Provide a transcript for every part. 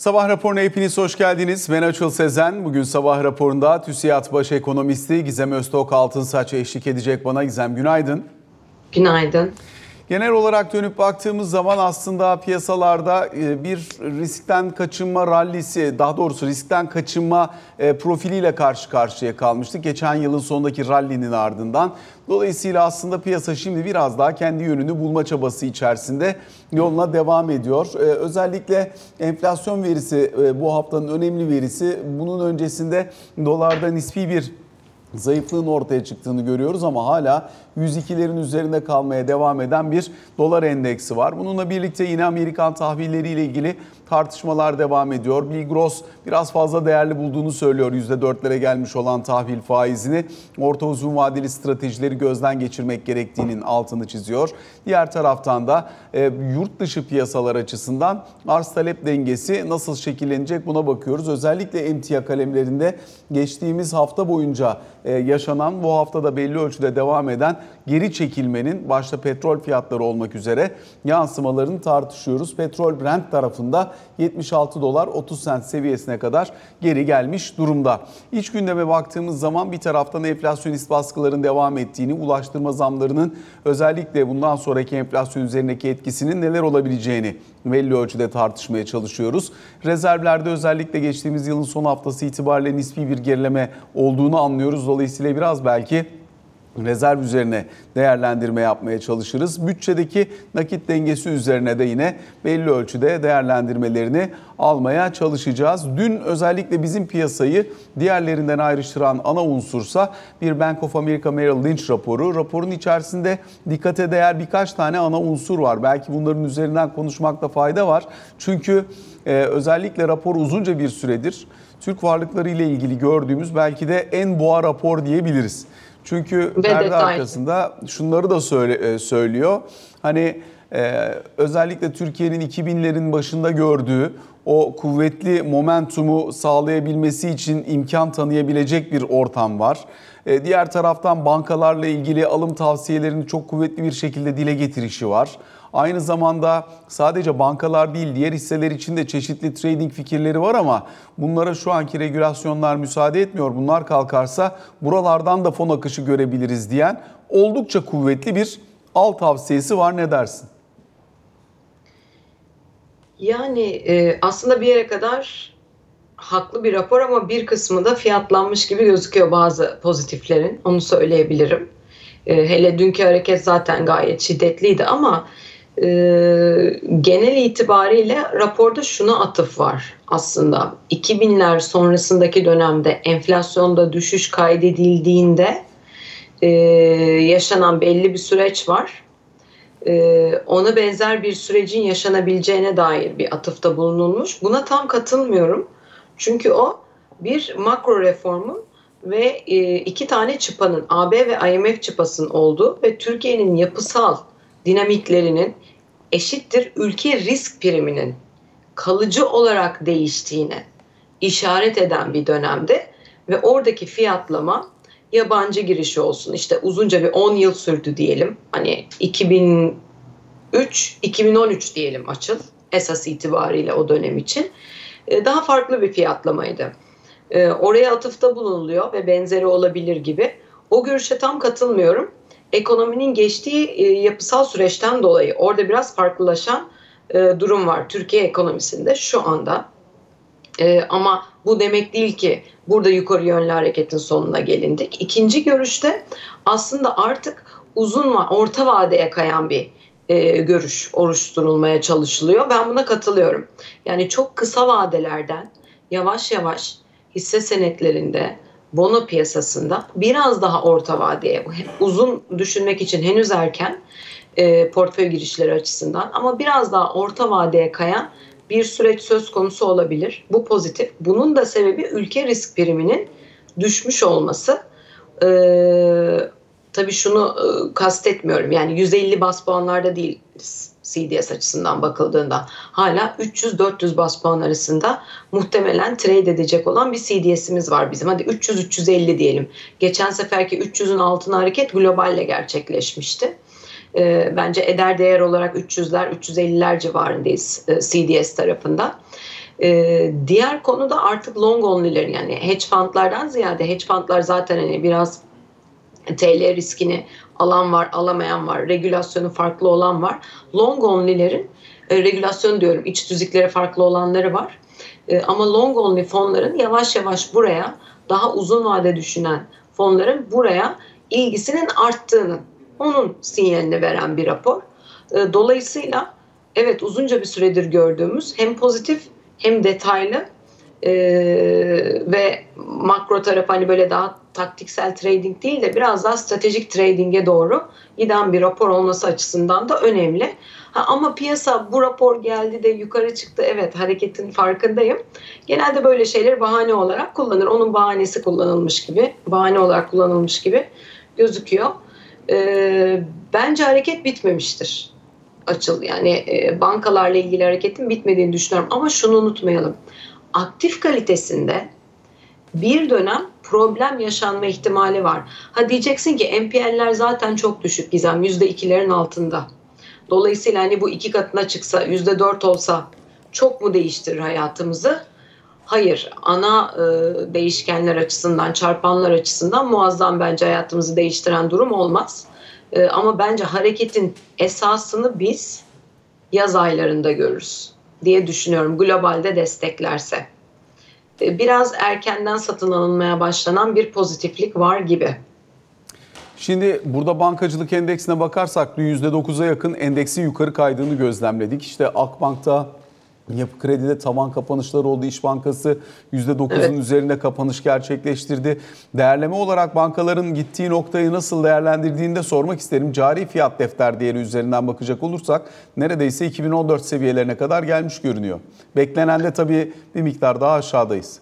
Sabah raporuna hepiniz hoş geldiniz. Ben Açıl Sezen. Bugün sabah raporunda TÜSİAD Baş Ekonomisti Gizem Öztok Altınsaç eşlik edecek bana. Gizem günaydın. Günaydın. Genel olarak dönüp baktığımız zaman aslında piyasalarda e, bir riskten kaçınma rallisi, daha doğrusu riskten kaçınma e, profiliyle karşı karşıya kalmıştık. Geçen yılın sonundaki rallinin ardından. Dolayısıyla aslında piyasa şimdi biraz daha kendi yönünü bulma çabası içerisinde yoluna devam ediyor. E, özellikle enflasyon verisi bu haftanın önemli verisi. Bunun öncesinde dolarda nispi bir zayıflığın ortaya çıktığını görüyoruz ama hala 102'lerin üzerinde kalmaya devam eden bir dolar endeksi var. Bununla birlikte yine Amerikan tahvilleriyle ilgili tartışmalar devam ediyor. Bill Gross biraz fazla değerli bulduğunu söylüyor %4'lere gelmiş olan tahvil faizini. Orta uzun vadeli stratejileri gözden geçirmek gerektiğinin altını çiziyor. Diğer taraftan da e, yurt dışı piyasalar açısından arz talep dengesi nasıl şekillenecek buna bakıyoruz. Özellikle emtia kalemlerinde geçtiğimiz hafta boyunca e, yaşanan bu hafta da belli ölçüde devam eden geri çekilmenin başta petrol fiyatları olmak üzere yansımalarını tartışıyoruz. Petrol Brent tarafında 76 dolar 30 sent seviyesine kadar geri gelmiş durumda. İç gündeme baktığımız zaman bir taraftan enflasyonist baskıların devam ettiğini, ulaştırma zamlarının özellikle bundan sonraki enflasyon üzerindeki etkisinin neler olabileceğini belli ölçüde tartışmaya çalışıyoruz. Rezervlerde özellikle geçtiğimiz yılın son haftası itibariyle nispi bir gerileme olduğunu anlıyoruz. Dolayısıyla biraz belki rezerv üzerine değerlendirme yapmaya çalışırız. Bütçedeki nakit dengesi üzerine de yine belli ölçüde değerlendirmelerini almaya çalışacağız. Dün özellikle bizim piyasayı diğerlerinden ayrıştıran ana unsursa bir Bank of America Merrill Lynch raporu. Raporun içerisinde dikkate değer birkaç tane ana unsur var. Belki bunların üzerinden konuşmakta fayda var. Çünkü e, özellikle rapor uzunca bir süredir Türk varlıkları ile ilgili gördüğümüz belki de en boğa rapor diyebiliriz. Çünkü Ve perde detay. arkasında şunları da söyle, e, söylüyor. Hani e, özellikle Türkiye'nin 2000'lerin başında gördüğü o kuvvetli momentumu sağlayabilmesi için imkan tanıyabilecek bir ortam var. E, diğer taraftan bankalarla ilgili alım tavsiyelerini çok kuvvetli bir şekilde dile getirişi var. Aynı zamanda sadece bankalar değil diğer hisseler için de çeşitli trading fikirleri var ama bunlara şu anki regülasyonlar müsaade etmiyor. Bunlar kalkarsa buralardan da fon akışı görebiliriz diyen oldukça kuvvetli bir al tavsiyesi var ne dersin? Yani e, aslında bir yere kadar haklı bir rapor ama bir kısmı da fiyatlanmış gibi gözüküyor bazı pozitiflerin. Onu söyleyebilirim. E, hele dünkü hareket zaten gayet şiddetliydi ama e, genel itibariyle raporda şuna atıf var aslında. 2000'ler sonrasındaki dönemde enflasyonda düşüş kaydedildiğinde e, yaşanan belli bir süreç var. E, ona benzer bir sürecin yaşanabileceğine dair bir atıfta bulunulmuş. Buna tam katılmıyorum. Çünkü o bir makro reformun ve e, iki tane çıpanın AB ve IMF çıpasının olduğu ve Türkiye'nin yapısal dinamiklerinin eşittir ülke risk priminin kalıcı olarak değiştiğine işaret eden bir dönemde ve oradaki fiyatlama yabancı girişi olsun. İşte uzunca bir 10 yıl sürdü diyelim. Hani 2003 2013 diyelim açıl esas itibariyle o dönem için. E, daha farklı bir fiyatlamaydı. E, oraya atıfta bulunuluyor ve benzeri olabilir gibi. O görüşe tam katılmıyorum ekonominin geçtiği e, yapısal süreçten dolayı orada biraz farklılaşan e, durum var Türkiye ekonomisinde şu anda. E, ama bu demek değil ki burada yukarı yönlü hareketin sonuna gelindik. İkinci görüşte aslında artık uzun ve orta vadeye kayan bir görüş oluşturulmaya çalışılıyor. Ben buna katılıyorum. Yani çok kısa vadelerden yavaş yavaş hisse senetlerinde bono piyasasında biraz daha orta vadeye uzun düşünmek için henüz erken e, portföy girişleri açısından ama biraz daha orta vadeye kayan bir süreç söz konusu olabilir. Bu pozitif. Bunun da sebebi ülke risk priminin düşmüş olması. Ee, tabii şunu e, kastetmiyorum. Yani 150 bas puanlarda değiliz CDS açısından bakıldığında hala 300-400 bas puan arasında muhtemelen trade edecek olan bir CDS'imiz var bizim. Hadi 300-350 diyelim. Geçen seferki 300'ün altına hareket globalle gerçekleşmişti. E, bence eder değer olarak 300'ler 350'ler civarındayız e, CDS tarafında. Ee, diğer konu da artık long only'lerin yani hedge fundlardan ziyade hedge fundlar zaten hani biraz TL riskini alan var, alamayan var, regülasyonu farklı olan var. Long only'lerin e, regülasyon diyorum iç tüzükleri farklı olanları var. E, ama long only fonların yavaş yavaş buraya daha uzun vade düşünen fonların buraya ilgisinin arttığını onun sinyalini veren bir rapor. E, dolayısıyla evet uzunca bir süredir gördüğümüz hem pozitif hem detaylı e, ve makro taraf hani böyle daha taktiksel trading değil de biraz daha stratejik trading'e doğru giden bir rapor olması açısından da önemli. Ha, ama piyasa bu rapor geldi de yukarı çıktı evet hareketin farkındayım. Genelde böyle şeyler bahane olarak kullanır. Onun bahanesi kullanılmış gibi, bahane olarak kullanılmış gibi gözüküyor. Ee, bence hareket bitmemiştir açıl yani e, bankalarla ilgili hareketin bitmediğini düşünüyorum ama şunu unutmayalım aktif kalitesinde bir dönem problem yaşanma ihtimali var. Ha diyeceksin ki NPL'ler zaten çok düşük Gizem %2'lerin altında. Dolayısıyla hani bu iki katına çıksa %4 olsa çok mu değiştirir hayatımızı? Hayır. Ana e, değişkenler açısından, çarpanlar açısından muazzam bence hayatımızı değiştiren durum olmaz. E, ama bence hareketin esasını biz yaz aylarında görürüz diye düşünüyorum globalde desteklerse. E, biraz erkenden satın alınmaya başlanan bir pozitiflik var gibi. Şimdi burada bankacılık endeksine bakarsak %9'a yakın endeksi yukarı kaydığını gözlemledik. İşte Akbank'ta Yapı Kredi'de tavan kapanışları oldu. İş Bankası %9'un evet. üzerinde kapanış gerçekleştirdi. Değerleme olarak bankaların gittiği noktayı nasıl değerlendirdiğini de sormak isterim. Cari fiyat defter değeri üzerinden bakacak olursak neredeyse 2014 seviyelerine kadar gelmiş görünüyor. Beklenen de tabii bir miktar daha aşağıdayız.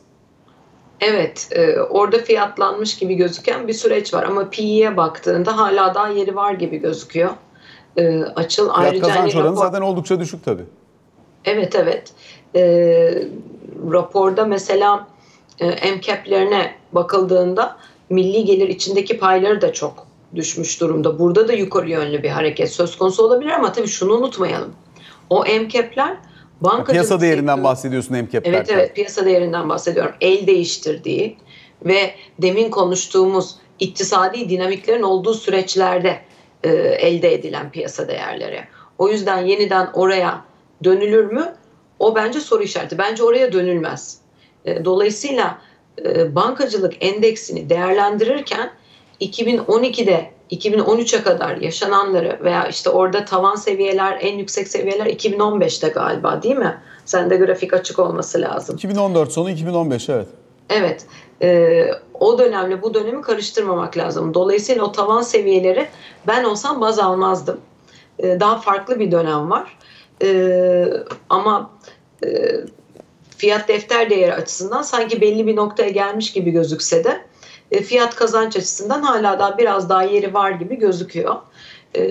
Evet, e, orada fiyatlanmış gibi gözüken bir süreç var ama PE'ye baktığında hala daha yeri var gibi gözüküyor. E, açıl Fiyat ayrıca kazanç oranı rapor... zaten oldukça düşük tabii. Evet evet. E, raporda mesela e, MCAP'lerine bakıldığında milli gelir içindeki payları da çok düşmüş durumda. Burada da yukarı yönlü bir hareket söz konusu olabilir ama tabii şunu unutmayalım. O MCAP'ler bankacılık... Piyasa değerinden sektörü, bahsediyorsun MCAP Evet evet piyasa değerinden bahsediyorum. El değiştirdiği ve demin konuştuğumuz iktisadi dinamiklerin olduğu süreçlerde e, elde edilen piyasa değerleri. O yüzden yeniden oraya dönülür mü? O bence soru işareti. Bence oraya dönülmez. E, dolayısıyla e, bankacılık endeksini değerlendirirken 2012'de 2013'e kadar yaşananları veya işte orada tavan seviyeler en yüksek seviyeler 2015'te galiba değil mi? Sende grafik açık olması lazım. 2014 sonu 2015 evet. Evet. E, o dönemle bu dönemi karıştırmamak lazım. Dolayısıyla o tavan seviyeleri ben olsam baz almazdım. E, daha farklı bir dönem var. E, ama e, fiyat defter değeri açısından sanki belli bir noktaya gelmiş gibi gözükse de e, fiyat kazanç açısından hala daha biraz daha yeri var gibi gözüküyor. E,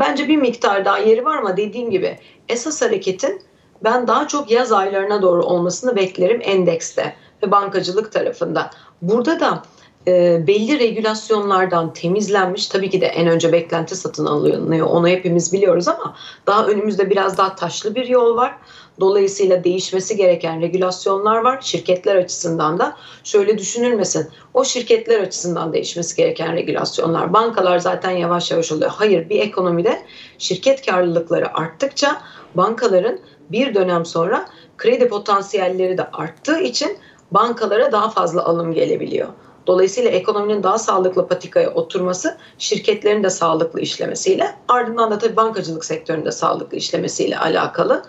bence bir miktar daha yeri var ama dediğim gibi esas hareketin ben daha çok yaz aylarına doğru olmasını beklerim endekste ve bankacılık tarafında. Burada da e, belli regülasyonlardan temizlenmiş tabii ki de en önce beklenti satın alınıyor onu hepimiz biliyoruz ama daha önümüzde biraz daha taşlı bir yol var. Dolayısıyla değişmesi gereken regülasyonlar var. Şirketler açısından da şöyle düşünülmesin. O şirketler açısından değişmesi gereken regülasyonlar. Bankalar zaten yavaş yavaş oluyor. Hayır bir ekonomide şirket karlılıkları arttıkça bankaların bir dönem sonra kredi potansiyelleri de arttığı için bankalara daha fazla alım gelebiliyor. Dolayısıyla ekonominin daha sağlıklı patikaya oturması şirketlerin de sağlıklı işlemesiyle ardından da tabii bankacılık sektöründe sağlıklı işlemesiyle alakalı.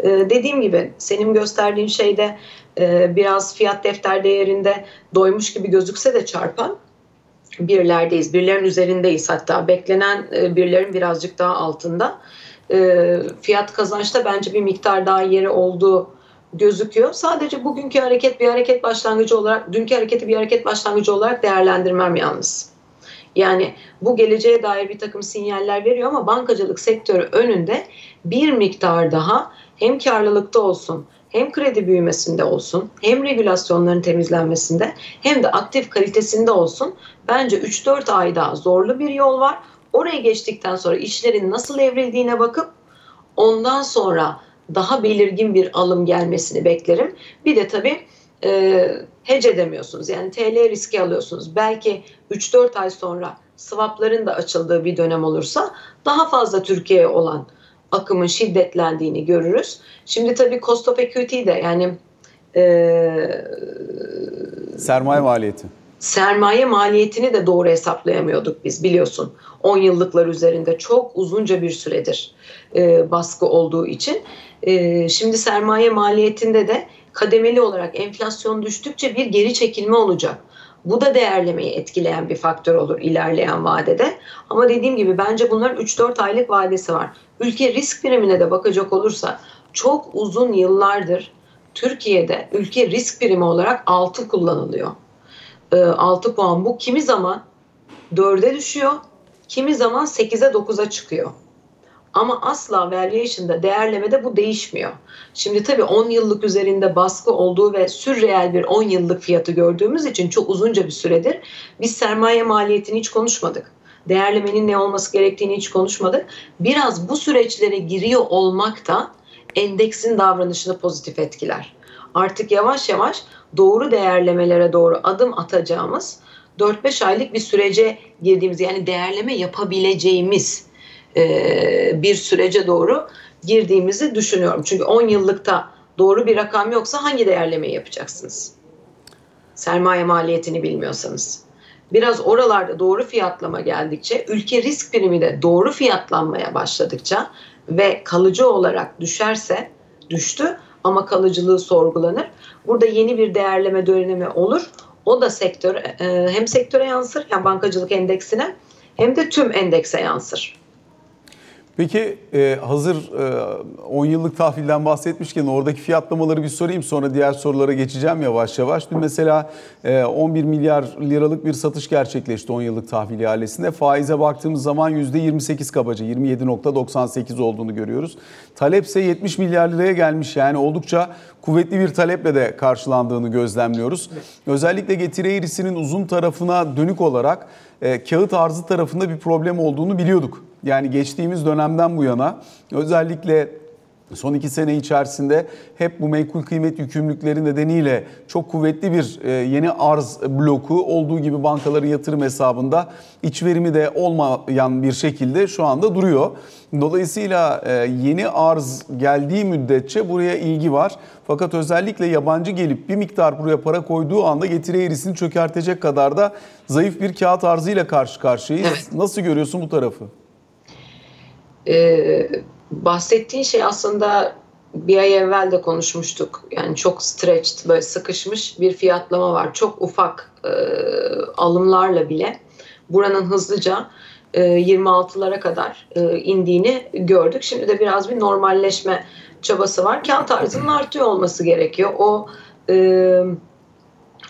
Ee, dediğim gibi senin gösterdiğin şeyde e, biraz fiyat defter değerinde doymuş gibi gözükse de çarpan birlerdeyiz. Birlerin üzerindeyiz hatta beklenen e, birlerin birazcık daha altında. E, fiyat kazançta bence bir miktar daha yeri olduğu gözüküyor. Sadece bugünkü hareket bir hareket başlangıcı olarak, dünkü hareketi bir hareket başlangıcı olarak değerlendirmem yalnız. Yani bu geleceğe dair bir takım sinyaller veriyor ama bankacılık sektörü önünde bir miktar daha hem karlılıkta olsun hem kredi büyümesinde olsun hem regülasyonların temizlenmesinde hem de aktif kalitesinde olsun bence 3-4 ayda zorlu bir yol var. Oraya geçtikten sonra işlerin nasıl evrildiğine bakıp ondan sonra daha belirgin bir alım gelmesini beklerim. Bir de tabii e, hedge edemiyorsunuz. Yani TL riski alıyorsunuz. Belki 3-4 ay sonra swapların da açıldığı bir dönem olursa daha fazla Türkiye'ye olan akımın şiddetlendiğini görürüz. Şimdi tabii cost of equity de yani e, Sermaye maliyeti. Sermaye maliyetini de doğru hesaplayamıyorduk biz biliyorsun. 10 yıllıklar üzerinde çok uzunca bir süredir e, baskı olduğu için. E, şimdi sermaye maliyetinde de kademeli olarak enflasyon düştükçe bir geri çekilme olacak. Bu da değerlemeyi etkileyen bir faktör olur ilerleyen vadede. Ama dediğim gibi bence bunların 3-4 aylık vadesi var. Ülke risk primine de bakacak olursa çok uzun yıllardır Türkiye'de ülke risk primi olarak 6 kullanılıyor. 6 puan bu kimi zaman 4'e düşüyor, kimi zaman 8'e 9'a çıkıyor. Ama asla valuation'da değerlemede bu değişmiyor. Şimdi tabii 10 yıllık üzerinde baskı olduğu ve sürreel bir 10 yıllık fiyatı gördüğümüz için çok uzunca bir süredir biz sermaye maliyetini hiç konuşmadık. Değerlemenin ne olması gerektiğini hiç konuşmadık. Biraz bu süreçlere giriyor olmak da endeksin davranışını pozitif etkiler. Artık yavaş yavaş doğru değerlemelere doğru adım atacağımız 4-5 aylık bir sürece girdiğimiz yani değerleme yapabileceğimiz bir sürece doğru girdiğimizi düşünüyorum. Çünkü 10 yıllıkta doğru bir rakam yoksa hangi değerlemeyi yapacaksınız? Sermaye maliyetini bilmiyorsanız. Biraz oralarda doğru fiyatlama geldikçe, ülke risk primi de doğru fiyatlanmaya başladıkça ve kalıcı olarak düşerse, düştü ama kalıcılığı sorgulanır. Burada yeni bir değerleme dönemi olur. O da sektör hem sektöre yansır yani bankacılık endeksine hem de tüm endekse yansır. Peki e, hazır e, 10 yıllık tahvilden bahsetmişken oradaki fiyatlamaları bir sorayım sonra diğer sorulara geçeceğim yavaş yavaş. Dün mesela e, 11 milyar liralık bir satış gerçekleşti 10 yıllık tahvil ihalesinde. Faize baktığımız zaman %28 kabaca 27.98 olduğunu görüyoruz. Talepse 70 milyar liraya gelmiş yani oldukça kuvvetli bir taleple de karşılandığını gözlemliyoruz. Özellikle getiri eğrisinin uzun tarafına dönük olarak e, kağıt arzı tarafında bir problem olduğunu biliyorduk. Yani geçtiğimiz dönemden bu yana özellikle son iki sene içerisinde hep bu menkul kıymet yükümlülükleri nedeniyle çok kuvvetli bir e, yeni arz bloku olduğu gibi bankaların yatırım hesabında iç verimi de olmayan bir şekilde şu anda duruyor. Dolayısıyla e, yeni arz geldiği müddetçe buraya ilgi var. Fakat özellikle yabancı gelip bir miktar buraya para koyduğu anda getiri eğrisini çökertecek kadar da zayıf bir kağıt arzıyla karşı karşıyayız. Nasıl görüyorsun bu tarafı? Ee, bahsettiğin şey aslında bir ay evvel de konuşmuştuk. Yani çok stretched, böyle sıkışmış bir fiyatlama var. Çok ufak e, alımlarla bile buranın hızlıca e, 26'lara kadar e, indiğini gördük. Şimdi de biraz bir normalleşme çabası var. Kağıt arzının artıyor olması gerekiyor. O e,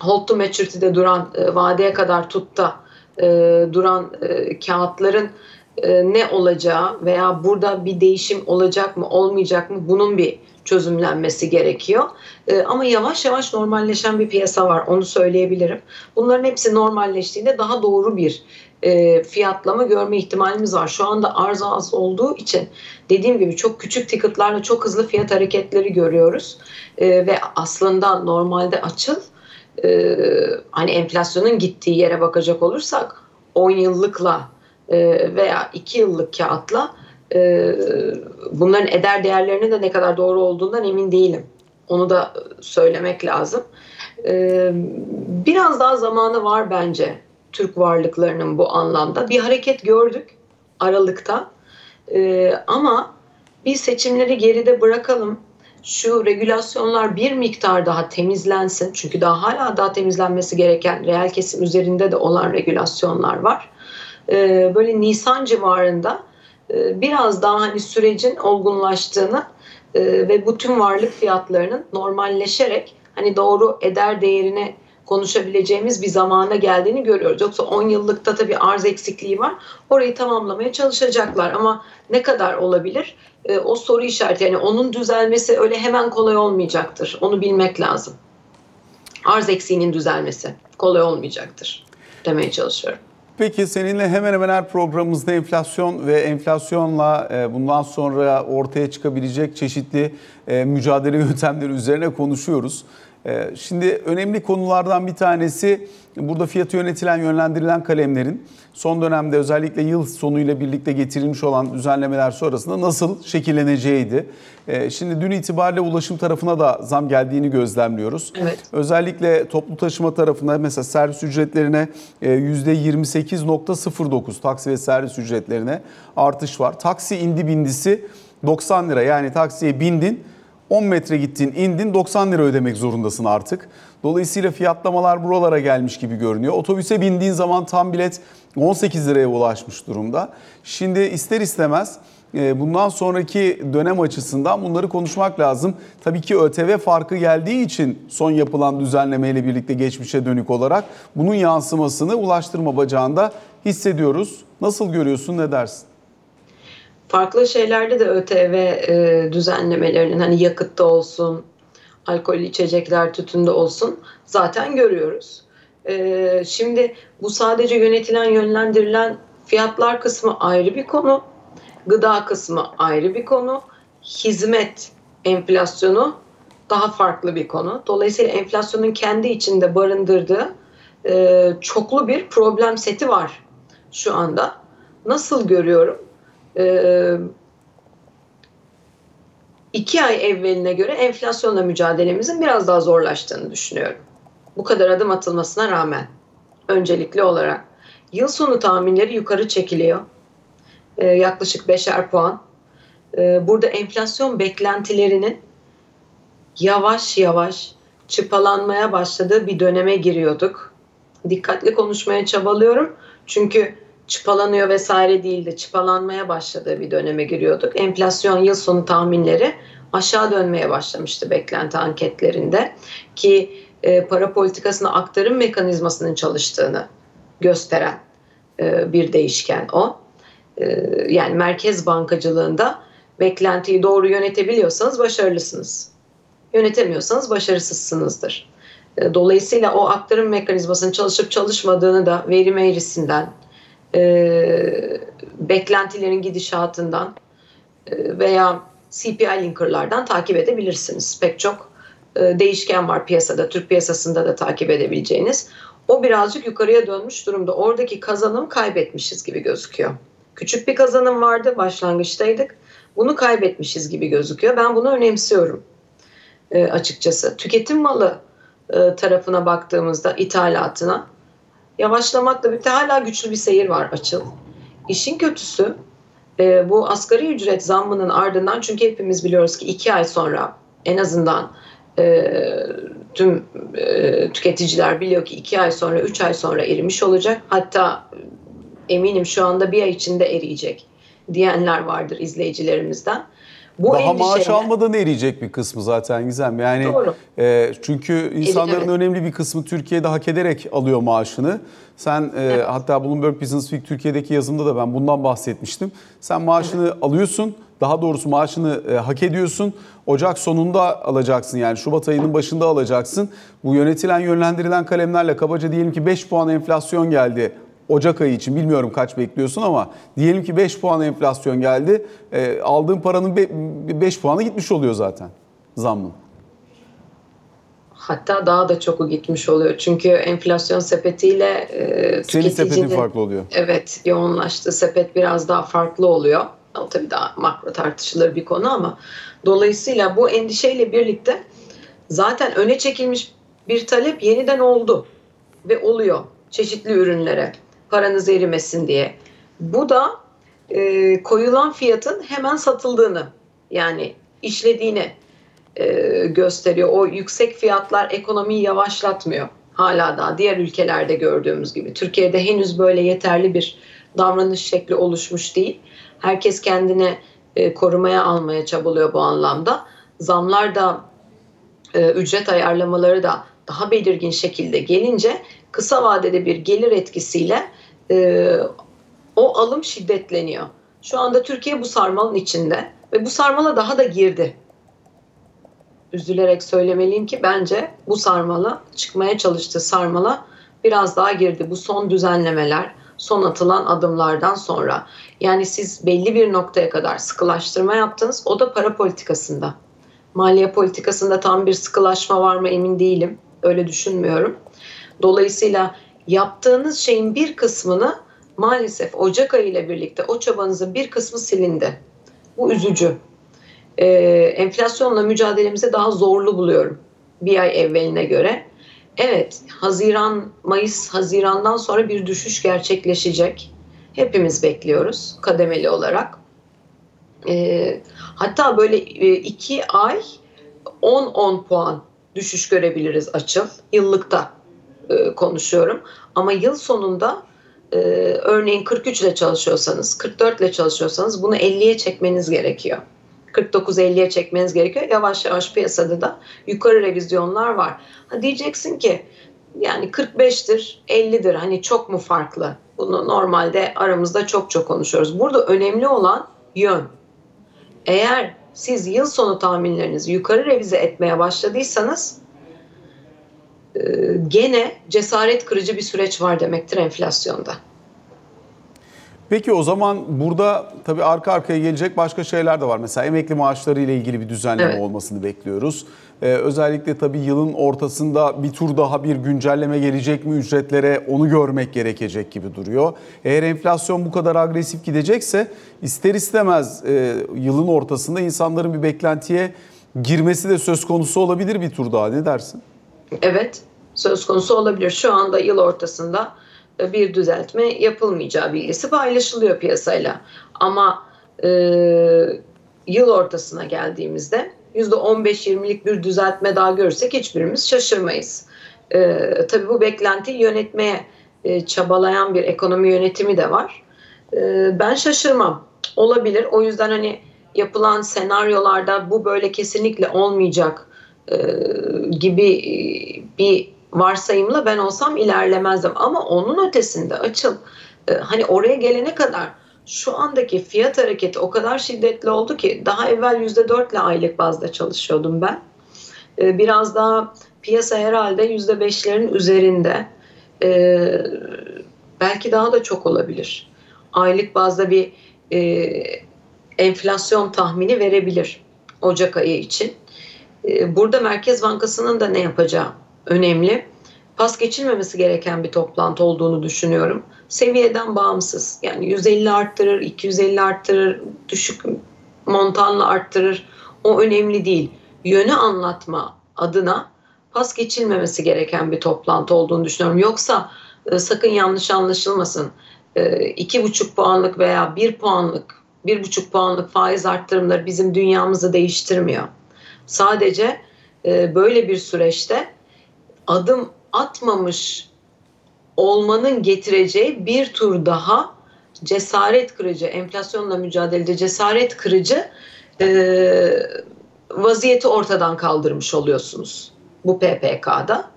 hold to maturity'de duran, e, vadeye kadar tutta e, duran e, kağıtların e, ne olacağı veya burada bir değişim olacak mı olmayacak mı bunun bir çözümlenmesi gerekiyor. E, ama yavaş yavaş normalleşen bir piyasa var onu söyleyebilirim. Bunların hepsi normalleştiğinde daha doğru bir e, fiyatlama görme ihtimalimiz var. Şu anda arz az olduğu için dediğim gibi çok küçük ticketlarla çok hızlı fiyat hareketleri görüyoruz. ve aslında normalde açıl hani enflasyonun gittiği yere bakacak olursak 10 yıllıkla veya iki yıllık kağıtla e, bunların eder değerlerinin de ne kadar doğru olduğundan emin değilim. Onu da söylemek lazım. E, biraz daha zamanı var bence Türk varlıklarının bu anlamda. Bir hareket gördük Aralık'ta ama bir seçimleri geride bırakalım. Şu regülasyonlar bir miktar daha temizlensin. Çünkü daha hala daha temizlenmesi gereken reel kesim üzerinde de olan regülasyonlar var. E, böyle Nisan civarında e, biraz daha hani sürecin olgunlaştığını e, ve bütün varlık fiyatlarının normalleşerek hani doğru eder değerini konuşabileceğimiz bir zamana geldiğini görüyoruz. Yoksa 10 yıllıkta tabii arz eksikliği var. Orayı tamamlamaya çalışacaklar ama ne kadar olabilir? E, o soru işareti yani onun düzelmesi öyle hemen kolay olmayacaktır. Onu bilmek lazım. Arz eksiğinin düzelmesi kolay olmayacaktır demeye çalışıyorum. Peki seninle hemen hemen her programımızda enflasyon ve enflasyonla e, bundan sonra ortaya çıkabilecek çeşitli e, mücadele yöntemleri üzerine konuşuyoruz. E, Şimdi önemli konulardan bir tanesi burada fiyatı yönetilen, yönlendirilen kalemlerin son dönemde özellikle yıl sonuyla birlikte getirilmiş olan düzenlemeler sonrasında nasıl şekilleneceğiydi. E, Şimdi dün itibariyle ulaşım tarafına da zam geldiğini gözlemliyoruz. Evet. Özellikle toplu taşıma tarafında mesela servis ücretlerine e, %28.09 taksi ve servis ücretlerine artış var. Taksi indi bindisi 90 lira yani taksiye bindin 10 metre gittin indin 90 lira ödemek zorundasın artık. Dolayısıyla fiyatlamalar buralara gelmiş gibi görünüyor. Otobüse bindiğin zaman tam bilet 18 liraya ulaşmış durumda. Şimdi ister istemez e, bundan sonraki dönem açısından bunları konuşmak lazım. Tabii ki ÖTV farkı geldiği için son yapılan düzenlemeyle birlikte geçmişe dönük olarak bunun yansımasını ulaştırma bacağında hissediyoruz. Nasıl görüyorsun ne dersin? Farklı şeylerde de ÖTV e, düzenlemelerinin hani yakıtta olsun, alkollü içecekler tütünde olsun zaten görüyoruz. E, şimdi bu sadece yönetilen, yönlendirilen fiyatlar kısmı ayrı bir konu. Gıda kısmı ayrı bir konu. Hizmet enflasyonu daha farklı bir konu. Dolayısıyla enflasyonun kendi içinde barındırdığı e, çoklu bir problem seti var şu anda. Nasıl görüyorum? Ee, iki ay evveline göre enflasyonla mücadelemizin biraz daha zorlaştığını düşünüyorum. Bu kadar adım atılmasına rağmen öncelikli olarak. Yıl sonu tahminleri yukarı çekiliyor. Ee, yaklaşık beşer puan. Ee, burada enflasyon beklentilerinin yavaş yavaş çıpalanmaya başladığı bir döneme giriyorduk. Dikkatli konuşmaya çabalıyorum. Çünkü çıpalanıyor vesaire değil de çıpalanmaya başladığı bir döneme giriyorduk. Enflasyon yıl sonu tahminleri aşağı dönmeye başlamıştı beklenti anketlerinde ki e, para politikasına aktarım mekanizmasının çalıştığını gösteren e, bir değişken o. E, yani merkez bankacılığında beklentiyi doğru yönetebiliyorsanız başarılısınız. Yönetemiyorsanız başarısızsınızdır. E, dolayısıyla o aktarım mekanizmasının çalışıp çalışmadığını da verim eğrisinden, e, beklentilerin gidişatından e, veya CPI linkerlardan takip edebilirsiniz. Pek çok e, değişken var piyasada, Türk piyasasında da takip edebileceğiniz. O birazcık yukarıya dönmüş durumda. Oradaki kazanım kaybetmişiz gibi gözüküyor. Küçük bir kazanım vardı, başlangıçtaydık. Bunu kaybetmişiz gibi gözüküyor. Ben bunu önemsiyorum e, açıkçası. Tüketim malı e, tarafına baktığımızda ithalatına yavaşlamakla birlikte hala güçlü bir seyir var açıl. İşin kötüsü e, bu asgari ücret zammının ardından çünkü hepimiz biliyoruz ki iki ay sonra en azından e, tüm e, tüketiciler biliyor ki iki ay sonra, üç ay sonra erimiş olacak. Hatta eminim şu anda bir ay içinde eriyecek diyenler vardır izleyicilerimizden. Bu Daha maaş almadan eriyecek bir kısmı zaten Gizem. Yani Doğru. E, çünkü insanların evet. önemli bir kısmı Türkiye'de hak ederek alıyor maaşını. Sen e, Evet. hatta Bloomberg Business Week Türkiye'deki yazımda da ben bundan bahsetmiştim. Sen maaşını alıyorsun. Daha doğrusu maaşını e, hak ediyorsun. Ocak sonunda alacaksın yani Şubat ayının başında alacaksın. Bu yönetilen yönlendirilen kalemlerle kabaca diyelim ki 5 puan enflasyon geldi. Ocak ayı için bilmiyorum kaç bekliyorsun ama diyelim ki 5 puan enflasyon geldi. E, aldığın paranın 5 puanı gitmiş oluyor zaten zammın. Hatta daha da çoku gitmiş oluyor. Çünkü enflasyon sepetiyle e, Senin sepetin farklı oluyor. evet yoğunlaştığı sepet biraz daha farklı oluyor. O tabii daha makro tartışılır bir konu ama dolayısıyla bu endişeyle birlikte zaten öne çekilmiş bir talep yeniden oldu ve oluyor çeşitli ürünlere paranız erimesin diye. Bu da e, koyulan fiyatın hemen satıldığını yani işlediğini e, gösteriyor. O yüksek fiyatlar ekonomiyi yavaşlatmıyor. Hala daha diğer ülkelerde gördüğümüz gibi. Türkiye'de henüz böyle yeterli bir davranış şekli oluşmuş değil. Herkes kendini e, korumaya almaya çabalıyor bu anlamda. Zamlar da e, ücret ayarlamaları da daha belirgin şekilde gelince kısa vadede bir gelir etkisiyle e, o alım şiddetleniyor. Şu anda Türkiye bu sarmalın içinde ve bu sarmala daha da girdi üzülerek söylemeliyim ki bence bu sarmala çıkmaya çalıştığı sarmala biraz daha girdi. Bu son düzenlemeler, son atılan adımlardan sonra. Yani siz belli bir noktaya kadar sıkılaştırma yaptınız. O da para politikasında. Maliye politikasında tam bir sıkılaşma var mı emin değilim. Öyle düşünmüyorum. Dolayısıyla yaptığınız şeyin bir kısmını maalesef Ocak ayı ile birlikte o çabanızın bir kısmı silindi. Bu üzücü. Ee, enflasyonla mücadelemizi daha zorlu buluyorum bir ay evveline göre. Evet, Haziran, Mayıs, Haziran'dan sonra bir düşüş gerçekleşecek. Hepimiz bekliyoruz kademeli olarak. Ee, hatta böyle e, iki ay 10-10 puan düşüş görebiliriz açıl. Yıllıkta e, konuşuyorum. Ama yıl sonunda e, örneğin 43 ile çalışıyorsanız, 44 ile çalışıyorsanız bunu 50'ye çekmeniz gerekiyor. 49-50'ye çekmeniz gerekiyor. Yavaş yavaş piyasada da yukarı revizyonlar var. Ha diyeceksin ki yani 45'tir, 50'dir. Hani çok mu farklı? Bunu normalde aramızda çok çok konuşuyoruz. Burada önemli olan yön. Eğer siz yıl sonu tahminlerinizi yukarı revize etmeye başladıysanız gene cesaret kırıcı bir süreç var demektir enflasyonda. Peki o zaman burada tabii arka arkaya gelecek başka şeyler de var. Mesela emekli maaşları ile ilgili bir düzenleme Evet. olmasını bekliyoruz. Ee, özellikle tabii yılın ortasında bir tur daha bir güncelleme gelecek mi ücretlere onu görmek gerekecek gibi duruyor. Eğer enflasyon bu kadar agresif gidecekse ister istemez e, yılın ortasında insanların bir beklentiye girmesi de söz konusu olabilir bir tur daha. Ne dersin? Evet, söz konusu olabilir. Şu anda yıl ortasında bir düzeltme yapılmayacağı bilgisi paylaşılıyor piyasayla. Ama e, yıl ortasına geldiğimizde %15-20'lik bir düzeltme daha görürsek hiçbirimiz şaşırmayız. E, tabii bu beklentiyi yönetmeye e, çabalayan bir ekonomi yönetimi de var. E, ben şaşırmam. Olabilir. O yüzden hani yapılan senaryolarda bu böyle kesinlikle olmayacak e, gibi e, bir varsayımla ben olsam ilerlemezdim. Ama onun ötesinde açıl e, hani oraya gelene kadar şu andaki fiyat hareketi o kadar şiddetli oldu ki daha evvel %4 ile aylık bazda çalışıyordum ben. Biraz daha piyasa herhalde %5'lerin üzerinde. Belki daha da çok olabilir. Aylık bazda bir enflasyon tahmini verebilir Ocak ayı için. E, burada Merkez Bankası'nın da ne yapacağı önemli. Pas geçilmemesi gereken bir toplantı olduğunu düşünüyorum. Seviyeden bağımsız. Yani 150 arttırır, 250 arttırır, düşük montanla arttırır. O önemli değil. Yönü anlatma adına pas geçilmemesi gereken bir toplantı olduğunu düşünüyorum. Yoksa e, sakın yanlış anlaşılmasın. E, iki buçuk puanlık veya bir puanlık, bir buçuk puanlık faiz arttırımları bizim dünyamızı değiştirmiyor. Sadece e, böyle bir süreçte adım atmamış olmanın getireceği bir tur daha cesaret kırıcı, enflasyonla mücadelede cesaret kırıcı e, vaziyeti ortadan kaldırmış oluyorsunuz bu PPK'da.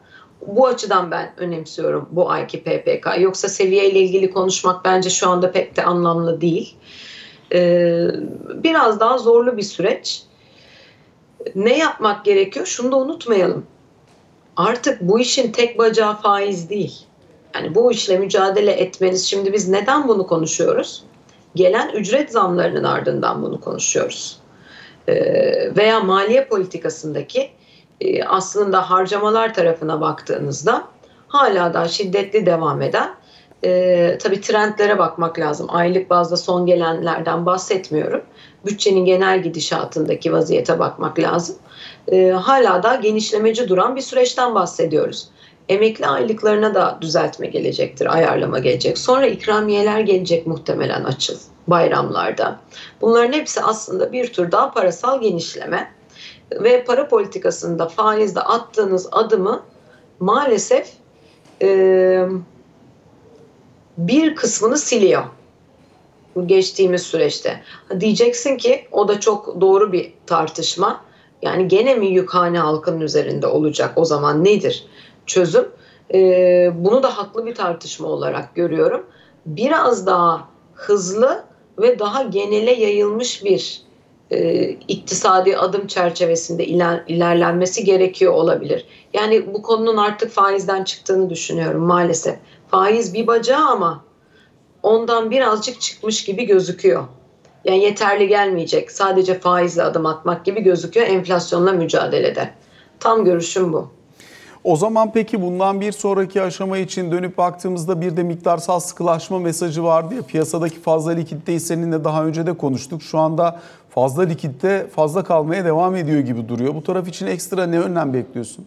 Bu açıdan ben önemsiyorum bu ayki PPK. Yoksa seviyeyle ilgili konuşmak bence şu anda pek de anlamlı değil. Ee, biraz daha zorlu bir süreç. Ne yapmak gerekiyor? Şunu da unutmayalım. Artık bu işin tek bacağı faiz değil. Yani bu işle mücadele etmeniz. Şimdi biz neden bunu konuşuyoruz? Gelen ücret zamlarının ardından bunu konuşuyoruz. Ee, veya maliye politikasındaki e, aslında harcamalar tarafına baktığınızda hala da şiddetli devam eden e, tabii trendlere bakmak lazım. Aylık bazda son gelenlerden bahsetmiyorum. Bütçenin genel gidişatındaki vaziyete bakmak lazım. E, hala da genişlemeci duran bir süreçten bahsediyoruz. Emekli aylıklarına da düzeltme gelecektir, ayarlama gelecek. Sonra ikramiyeler gelecek muhtemelen açıl bayramlarda. Bunların hepsi aslında bir tür daha parasal genişleme ve para politikasında faizde attığınız adımı maalesef e, bir kısmını siliyor geçtiğimiz süreçte. Diyeceksin ki o da çok doğru bir tartışma. Yani gene mi yukhane halkının üzerinde olacak o zaman nedir çözüm? E, bunu da haklı bir tartışma olarak görüyorum. Biraz daha hızlı ve daha genele yayılmış bir e, iktisadi adım çerçevesinde iler, ilerlenmesi gerekiyor olabilir. Yani bu konunun artık faizden çıktığını düşünüyorum maalesef. Faiz bir bacağı ama ondan birazcık çıkmış gibi gözüküyor. Yani yeterli gelmeyecek. Sadece faizle adım atmak gibi gözüküyor enflasyonla mücadelede. Tam görüşüm bu. O zaman peki bundan bir sonraki aşama için dönüp baktığımızda bir de miktarsal sıkılaşma mesajı vardı ya piyasadaki fazla likiditeyi seninle daha önce de konuştuk. Şu anda fazla likitte fazla kalmaya devam ediyor gibi duruyor. Bu taraf için ekstra ne önlem bekliyorsun?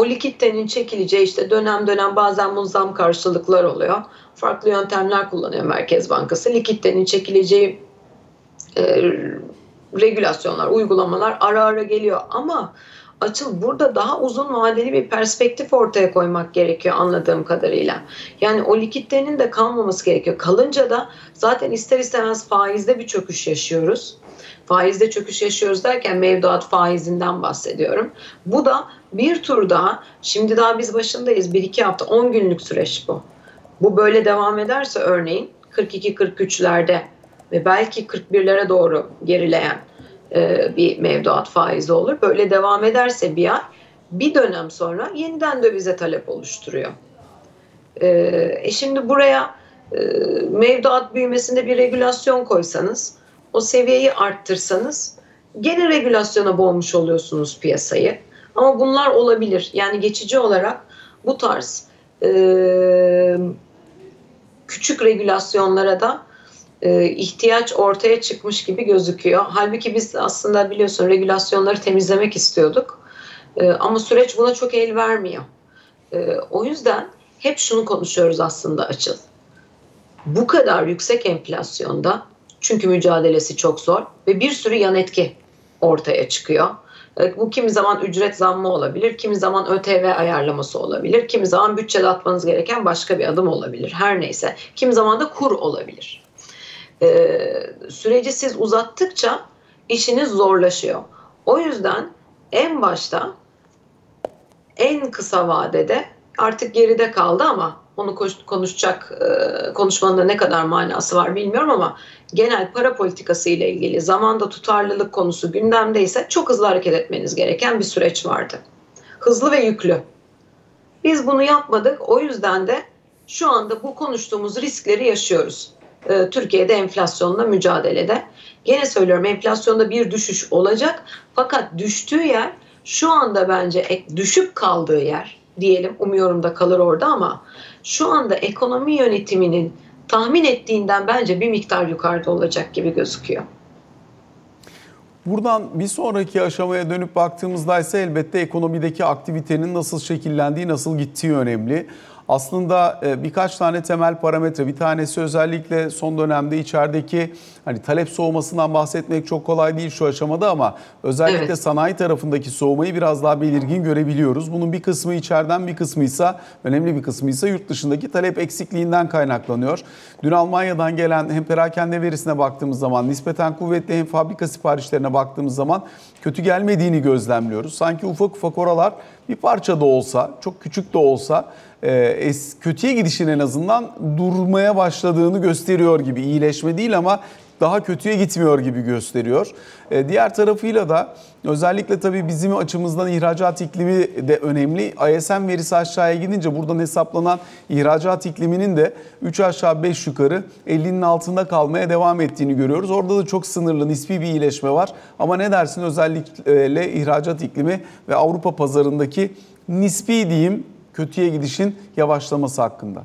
O likiditenin çekileceği işte dönem dönem bazen muzzam karşılıklar oluyor. Farklı yöntemler kullanıyor Merkez Bankası. Likiditenin çekileceği e, regülasyonlar, uygulamalar ara ara geliyor ama Açıl burada daha uzun vadeli bir perspektif ortaya koymak gerekiyor anladığım kadarıyla. Yani o likiditenin de kalmaması gerekiyor. Kalınca da zaten ister istemez faizde bir çöküş yaşıyoruz. Faizde çöküş yaşıyoruz derken mevduat faizinden bahsediyorum. Bu da bir tur daha, şimdi daha biz başındayız, 1-2 hafta, 10 günlük süreç bu. Bu böyle devam ederse örneğin 42-43'lerde ve belki 41'lere doğru gerileyen e, bir mevduat faizi olur. Böyle devam ederse bir ay bir dönem sonra yeniden dövize talep oluşturuyor. E, e şimdi buraya e, mevduat büyümesinde bir regülasyon koysanız, o seviyeyi arttırsanız gene regülasyona boğmuş oluyorsunuz piyasayı. Ama bunlar olabilir. Yani geçici olarak bu tarz e, küçük regülasyonlara da e, ihtiyaç ortaya çıkmış gibi gözüküyor. Halbuki biz aslında biliyorsun regülasyonları temizlemek istiyorduk. E, ama süreç buna çok el vermiyor. E, o yüzden hep şunu konuşuyoruz aslında Açıl. Bu kadar yüksek enflasyonda çünkü mücadelesi çok zor ve bir sürü yan etki ortaya çıkıyor. Bu kimi zaman ücret zammı olabilir, kimi zaman ÖTV ayarlaması olabilir, kimi zaman bütçede atmanız gereken başka bir adım olabilir. Her neyse. Kimi zaman da kur olabilir e, süreci siz uzattıkça işiniz zorlaşıyor. O yüzden en başta en kısa vadede artık geride kaldı ama onu konuşacak e, konuşmanın da ne kadar manası var bilmiyorum ama genel para politikası ile ilgili zamanda tutarlılık konusu gündemdeyse çok hızlı hareket etmeniz gereken bir süreç vardı. Hızlı ve yüklü. Biz bunu yapmadık. O yüzden de şu anda bu konuştuğumuz riskleri yaşıyoruz. E, Türkiye'de enflasyonla mücadelede. Gene söylüyorum enflasyonda bir düşüş olacak fakat düştüğü yer şu anda bence düşüp kaldığı yer diyelim umuyorum da kalır orada ama şu anda ekonomi yönetiminin tahmin ettiğinden bence bir miktar yukarıda olacak gibi gözüküyor. Buradan bir sonraki aşamaya dönüp baktığımızda ise elbette ekonomideki aktivitenin nasıl şekillendiği, nasıl gittiği önemli aslında e, birkaç tane temel parametre. Bir tanesi özellikle son dönemde içerideki hani talep soğumasından bahsetmek çok kolay değil şu aşamada ama özellikle evet. sanayi tarafındaki soğumayı biraz daha belirgin görebiliyoruz. Bunun bir kısmı içeriden bir kısmı ise önemli bir kısmı ise yurt dışındaki talep eksikliğinden kaynaklanıyor. Dün Almanya'dan gelen hem perakende verisine baktığımız zaman nispeten kuvvetli hem fabrika siparişlerine baktığımız zaman kötü gelmediğini gözlemliyoruz. Sanki ufak ufak oralar bir parça da olsa, çok küçük de olsa e, kötüye gidişin en azından durmaya başladığını gösteriyor gibi. İyileşme değil ama daha kötüye gitmiyor gibi gösteriyor. E, diğer tarafıyla da özellikle tabii bizim açımızdan ihracat iklimi de önemli. ISM verisi aşağıya gidince buradan hesaplanan ihracat ikliminin de 3 aşağı 5 yukarı 50'nin altında kalmaya devam ettiğini görüyoruz. Orada da çok sınırlı nispi bir iyileşme var. Ama ne dersin özellikle ihracat iklimi ve Avrupa pazarındaki nispi diyeyim kötüye gidişin yavaşlaması hakkında?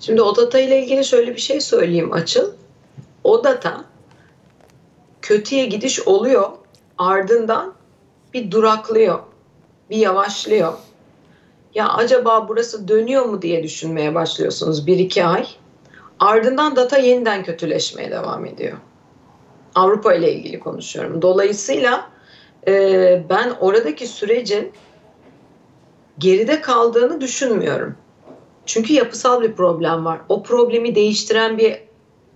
Şimdi o data ile ilgili şöyle bir şey söyleyeyim Açıl. O data kötüye gidiş oluyor ardından bir duraklıyor, bir yavaşlıyor. Ya acaba burası dönüyor mu diye düşünmeye başlıyorsunuz bir iki ay. Ardından data yeniden kötüleşmeye devam ediyor. Avrupa ile ilgili konuşuyorum. Dolayısıyla e, ben oradaki sürecin geride kaldığını düşünmüyorum. Çünkü yapısal bir problem var. O problemi değiştiren bir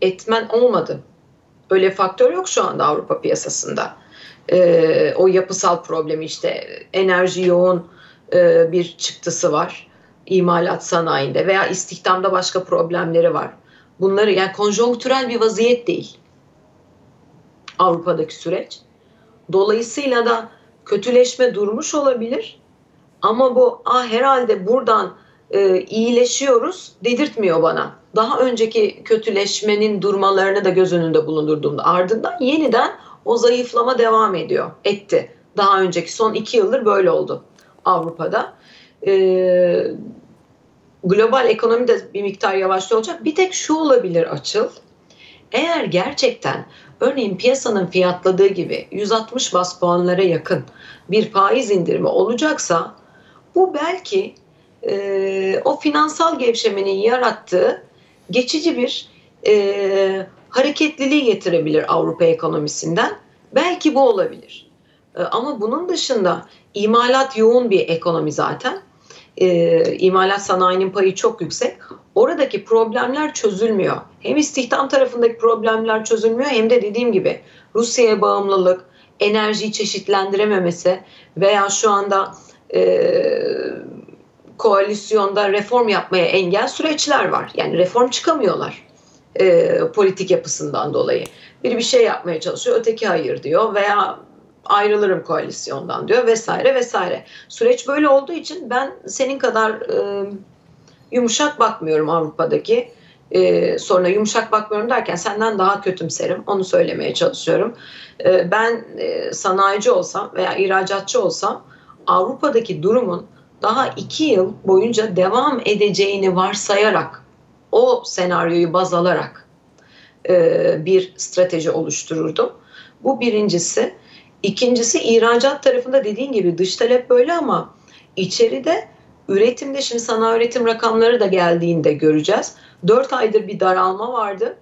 etmen olmadı. Öyle faktör yok şu anda Avrupa piyasasında. Ee, o yapısal problemi işte enerji yoğun e, bir çıktısı var imalat sanayinde veya istihdamda başka problemleri var. Bunları yani konjonktürel bir vaziyet değil Avrupa'daki süreç. Dolayısıyla da kötüleşme durmuş olabilir ama bu ah herhalde buradan e, iyileşiyoruz dedirtmiyor bana. Daha önceki kötüleşmenin durmalarını da göz önünde bulundurduğumda ardından yeniden o zayıflama devam ediyor, etti. Daha önceki son iki yıldır böyle oldu Avrupa'da. Ee, global ekonomi de bir miktar yavaşlıyor olacak. Bir tek şu olabilir açıl. Eğer gerçekten örneğin piyasanın fiyatladığı gibi 160 bas puanlara yakın bir faiz indirimi olacaksa bu belki e, o finansal gevşemenin yarattığı geçici bir e, hareketliliği getirebilir Avrupa ekonomisinden. Belki bu olabilir. E, ama bunun dışında imalat yoğun bir ekonomi zaten. E, imalat sanayinin payı çok yüksek. Oradaki problemler çözülmüyor. Hem istihdam tarafındaki problemler çözülmüyor hem de dediğim gibi Rusya'ya bağımlılık, enerjiyi çeşitlendirememesi veya şu anda e, koalisyonda reform yapmaya engel süreçler var. Yani reform çıkamıyorlar e, politik yapısından dolayı. Biri bir şey yapmaya çalışıyor, öteki hayır diyor veya ayrılırım koalisyondan diyor vesaire vesaire. Süreç böyle olduğu için ben senin kadar e, yumuşak bakmıyorum Avrupa'daki e, soruna. Yumuşak bakmıyorum derken senden daha kötümserim. Onu söylemeye çalışıyorum. E, ben e, sanayici olsam veya ihracatçı olsam Avrupa'daki durumun daha iki yıl boyunca devam edeceğini varsayarak o senaryoyu baz alarak e, bir strateji oluştururdum. Bu birincisi. İkincisi ihracat tarafında dediğin gibi dış talep böyle ama içeride üretimde şimdi sanayi üretim rakamları da geldiğinde göreceğiz. 4 aydır bir daralma vardı.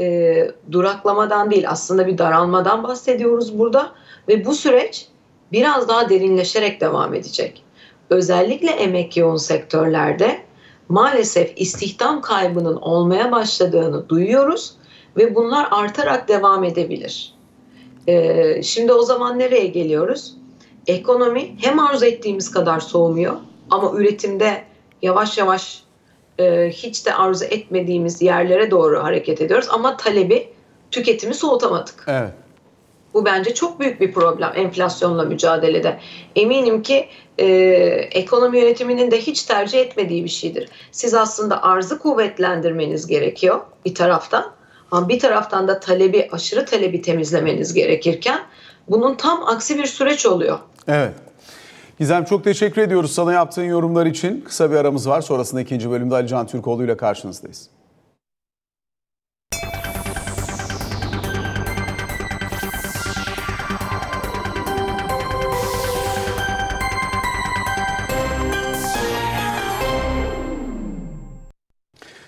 E, duraklamadan değil aslında bir daralmadan bahsediyoruz burada ve bu süreç biraz daha derinleşerek devam edecek. Özellikle emek yoğun sektörlerde maalesef istihdam kaybının olmaya başladığını duyuyoruz ve bunlar artarak devam edebilir. Ee, şimdi o zaman nereye geliyoruz? Ekonomi hem arzu ettiğimiz kadar soğumuyor ama üretimde yavaş yavaş e, hiç de arzu etmediğimiz yerlere doğru hareket ediyoruz ama talebi tüketimi soğutamadık. Evet. Bu bence çok büyük bir problem enflasyonla mücadelede. Eminim ki e, ekonomi yönetiminin de hiç tercih etmediği bir şeydir. Siz aslında arzı kuvvetlendirmeniz gerekiyor bir taraftan. Ama bir taraftan da talebi, aşırı talebi temizlemeniz gerekirken bunun tam aksi bir süreç oluyor. Evet. Gizem çok teşekkür ediyoruz sana yaptığın yorumlar için. Kısa bir aramız var. Sonrasında ikinci bölümde Ali Can Türkoğlu ile karşınızdayız.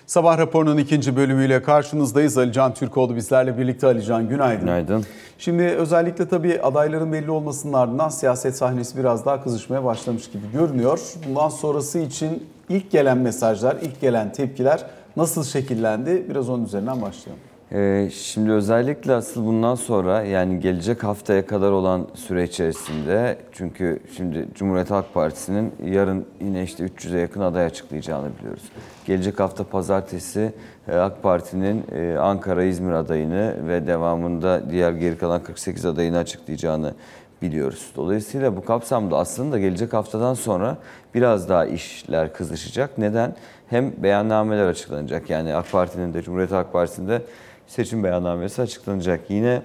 Sabah raporunun ikinci bölümüyle karşınızdayız. Ali Can Türkoğlu bizlerle birlikte. Ali Can günaydın. Günaydın. Şimdi özellikle tabii adayların belli olmasının ardından siyaset sahnesi biraz daha kızışmaya başlamış gibi görünüyor. Bundan sonrası için ilk gelen mesajlar, ilk gelen tepkiler nasıl şekillendi? Biraz onun üzerinden başlayalım. Ee, şimdi özellikle asıl bundan sonra yani gelecek haftaya kadar olan süre içerisinde çünkü şimdi Cumhuriyet Halk Partisi'nin yarın yine işte 300'e yakın aday açıklayacağını biliyoruz. Gelecek hafta pazartesi e, AK Parti'nin e, Ankara-İzmir adayını ve devamında diğer geri kalan 48 adayını açıklayacağını biliyoruz. Dolayısıyla bu kapsamda aslında gelecek haftadan sonra biraz daha işler kızışacak. Neden? Hem beyannameler açıklanacak. Yani AK Parti'nin de Cumhuriyet Halk Partisi'nin de seçim beyannamesi açıklanacak. Yine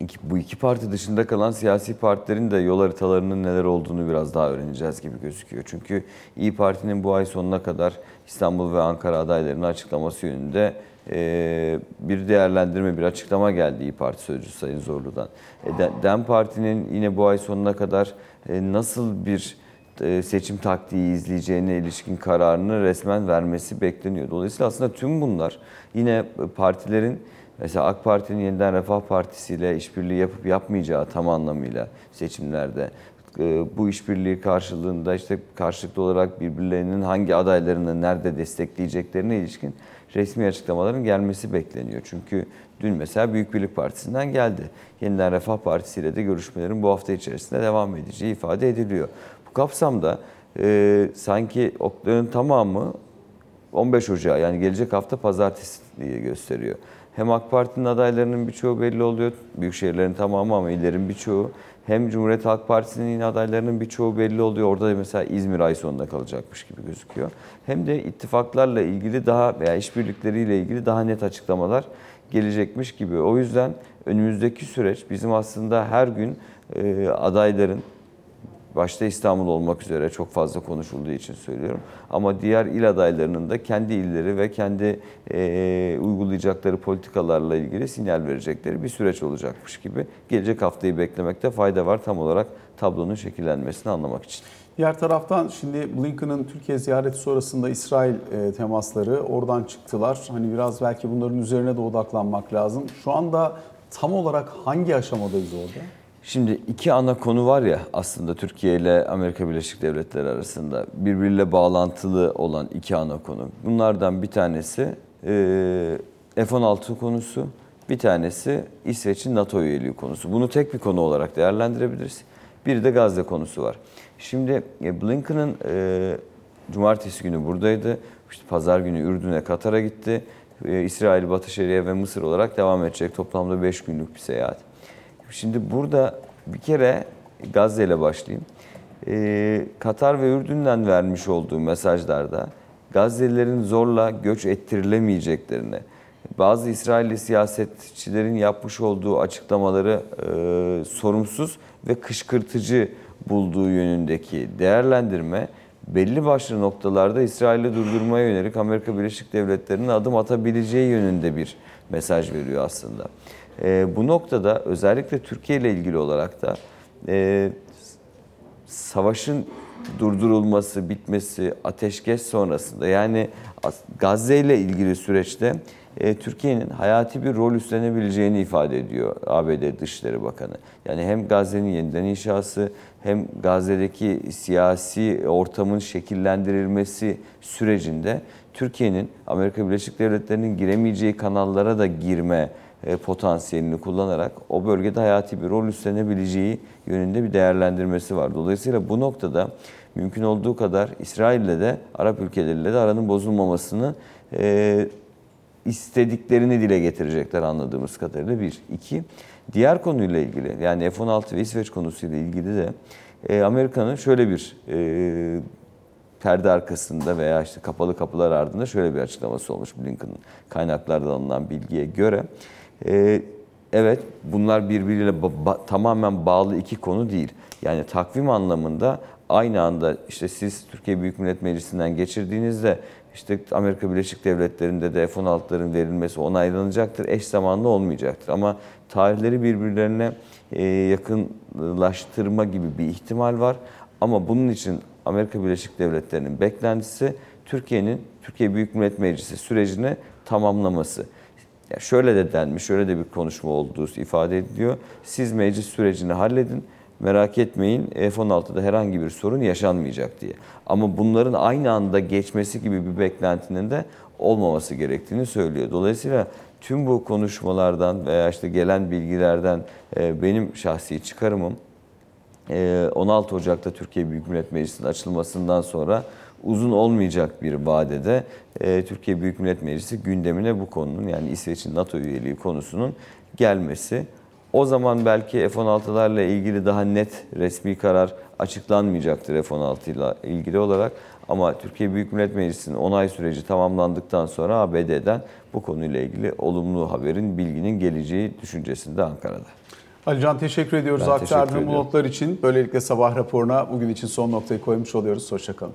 iki, bu iki parti dışında kalan siyasi partilerin de yol haritalarının neler olduğunu biraz daha öğreneceğiz gibi gözüküyor. Çünkü İyi Parti'nin bu ay sonuna kadar İstanbul ve Ankara adaylarını açıklaması yönünde e, bir değerlendirme, bir açıklama geldi İyi Parti Sözcüsü Sayın Zorlu'dan. E, De- DEM Parti'nin yine bu ay sonuna kadar e, nasıl bir seçim taktiği izleyeceğine ilişkin kararını resmen vermesi bekleniyor. Dolayısıyla aslında tüm bunlar yine partilerin mesela AK Parti'nin yeniden Refah Partisi ile işbirliği yapıp yapmayacağı tam anlamıyla seçimlerde e, bu işbirliği karşılığında işte karşılıklı olarak birbirlerinin hangi adaylarını nerede destekleyeceklerine ilişkin resmi açıklamaların gelmesi bekleniyor. Çünkü dün mesela Büyük Birlik Partisi'nden geldi. Yeniden Refah Partisi ile de görüşmelerin bu hafta içerisinde devam edeceği ifade ediliyor. Bu kapsamda e, sanki okların tamamı 15 Ocağı yani gelecek hafta pazartesi diye gösteriyor. hem AK Parti'nin adaylarının birçoğu belli oluyor. Büyük şehirlerin tamamı ama illerin birçoğu. Hem Cumhuriyet Halk Partisi'nin adaylarının birçoğu belli oluyor. Orada da mesela İzmir ay sonunda kalacakmış gibi gözüküyor. Hem de ittifaklarla ilgili daha veya işbirlikleriyle ilgili daha net açıklamalar gelecekmiş gibi. O yüzden önümüzdeki süreç bizim aslında her gün adayların başta İstanbul olmak üzere çok fazla konuşulduğu için söylüyorum. Ama diğer il adaylarının da kendi illeri ve kendi e, uygulayacakları politikalarla ilgili sinyal verecekleri bir süreç olacakmış gibi. Gelecek haftayı beklemekte fayda var tam olarak tablonun şekillenmesini anlamak için. Diğer taraftan şimdi Blinken'ın Türkiye ziyareti sonrasında İsrail e, temasları oradan çıktılar. Hani biraz belki bunların üzerine de odaklanmak lazım. Şu anda tam olarak hangi aşamadayız orada? Şimdi iki ana konu var ya aslında Türkiye ile Amerika Birleşik Devletleri arasında birbiriyle bağlantılı olan iki ana konu. Bunlardan bir tanesi e, F-16 konusu, bir tanesi İsveç'in NATO üyeliği konusu. Bunu tek bir konu olarak değerlendirebiliriz. Bir de Gazze konusu var. Şimdi e, Blinken'ın e, cumartesi günü buradaydı. İşte pazar günü Ürdün'e, Katar'a gitti. E, İsrail, Batı Şeria ve Mısır olarak devam edecek. Toplamda 5 günlük bir seyahat. Şimdi burada bir kere Gazze ile başlayayım. Ee, Katar ve Ürdün'den vermiş olduğu mesajlarda Gazze'lilerin zorla göç ettirilemeyeceklerini, bazı İsrailli siyasetçilerin yapmış olduğu açıklamaları e, sorumsuz ve kışkırtıcı bulduğu yönündeki değerlendirme belli başlı noktalarda İsrail'i durdurmaya yönelik Amerika Birleşik Devletleri'nin adım atabileceği yönünde bir mesaj veriyor aslında. E, bu noktada özellikle Türkiye ile ilgili olarak da e, savaşın durdurulması, bitmesi, ateşkes sonrasında yani Gazze ile ilgili süreçte e, Türkiye'nin hayati bir rol üstlenebileceğini ifade ediyor ABD Dışişleri Bakanı. Yani hem Gazze'nin yeniden inşası hem Gazze'deki siyasi ortamın şekillendirilmesi sürecinde Türkiye'nin Amerika Birleşik Devletleri'nin giremeyeceği kanallara da girme potansiyelini kullanarak o bölgede hayati bir rol üstlenebileceği yönünde bir değerlendirmesi var. Dolayısıyla bu noktada mümkün olduğu kadar İsrail'le de Arap ülkeleriyle de aranın bozulmamasını e, istediklerini dile getirecekler anladığımız kadarıyla bir. iki diğer konuyla ilgili yani F-16 ve İsveç konusuyla ilgili de e, Amerika'nın şöyle bir e, perde arkasında veya işte kapalı kapılar ardında şöyle bir açıklaması olmuş Blinken'ın kaynaklardan alınan bilgiye göre. Ee, evet bunlar birbiriyle ba- ba- tamamen bağlı iki konu değil. Yani takvim anlamında aynı anda işte siz Türkiye Büyük Millet Meclisi'nden geçirdiğinizde işte Amerika Birleşik Devletleri'nde de F-16'ların verilmesi onaylanacaktır. Eş zamanlı olmayacaktır. Ama tarihleri birbirlerine e, yakınlaştırma gibi bir ihtimal var. Ama bunun için Amerika Birleşik Devletleri'nin beklentisi Türkiye'nin Türkiye Büyük Millet Meclisi sürecini tamamlaması. Ya şöyle de denmiş, şöyle de bir konuşma olduğu ifade ediliyor. Siz meclis sürecini halledin, merak etmeyin F-16'da herhangi bir sorun yaşanmayacak diye. Ama bunların aynı anda geçmesi gibi bir beklentinin de olmaması gerektiğini söylüyor. Dolayısıyla tüm bu konuşmalardan veya işte gelen bilgilerden e, benim şahsi çıkarımım ee, 16 Ocak'ta Türkiye Büyük Millet Meclisi'nin açılmasından sonra uzun olmayacak bir vadede e, Türkiye Büyük Millet Meclisi gündemine bu konunun yani İsveç'in NATO üyeliği konusunun gelmesi. O zaman belki F-16'larla ilgili daha net resmi karar açıklanmayacaktır F-16 ile ilgili olarak. Ama Türkiye Büyük Millet Meclisi'nin onay süreci tamamlandıktan sonra ABD'den bu konuyla ilgili olumlu haberin, bilginin geleceği düşüncesinde Ankara'da. Alican teşekkür ediyoruz aktardığın bu notlar için. Böylelikle sabah raporuna bugün için son noktayı koymuş oluyoruz. Hoşçakalın.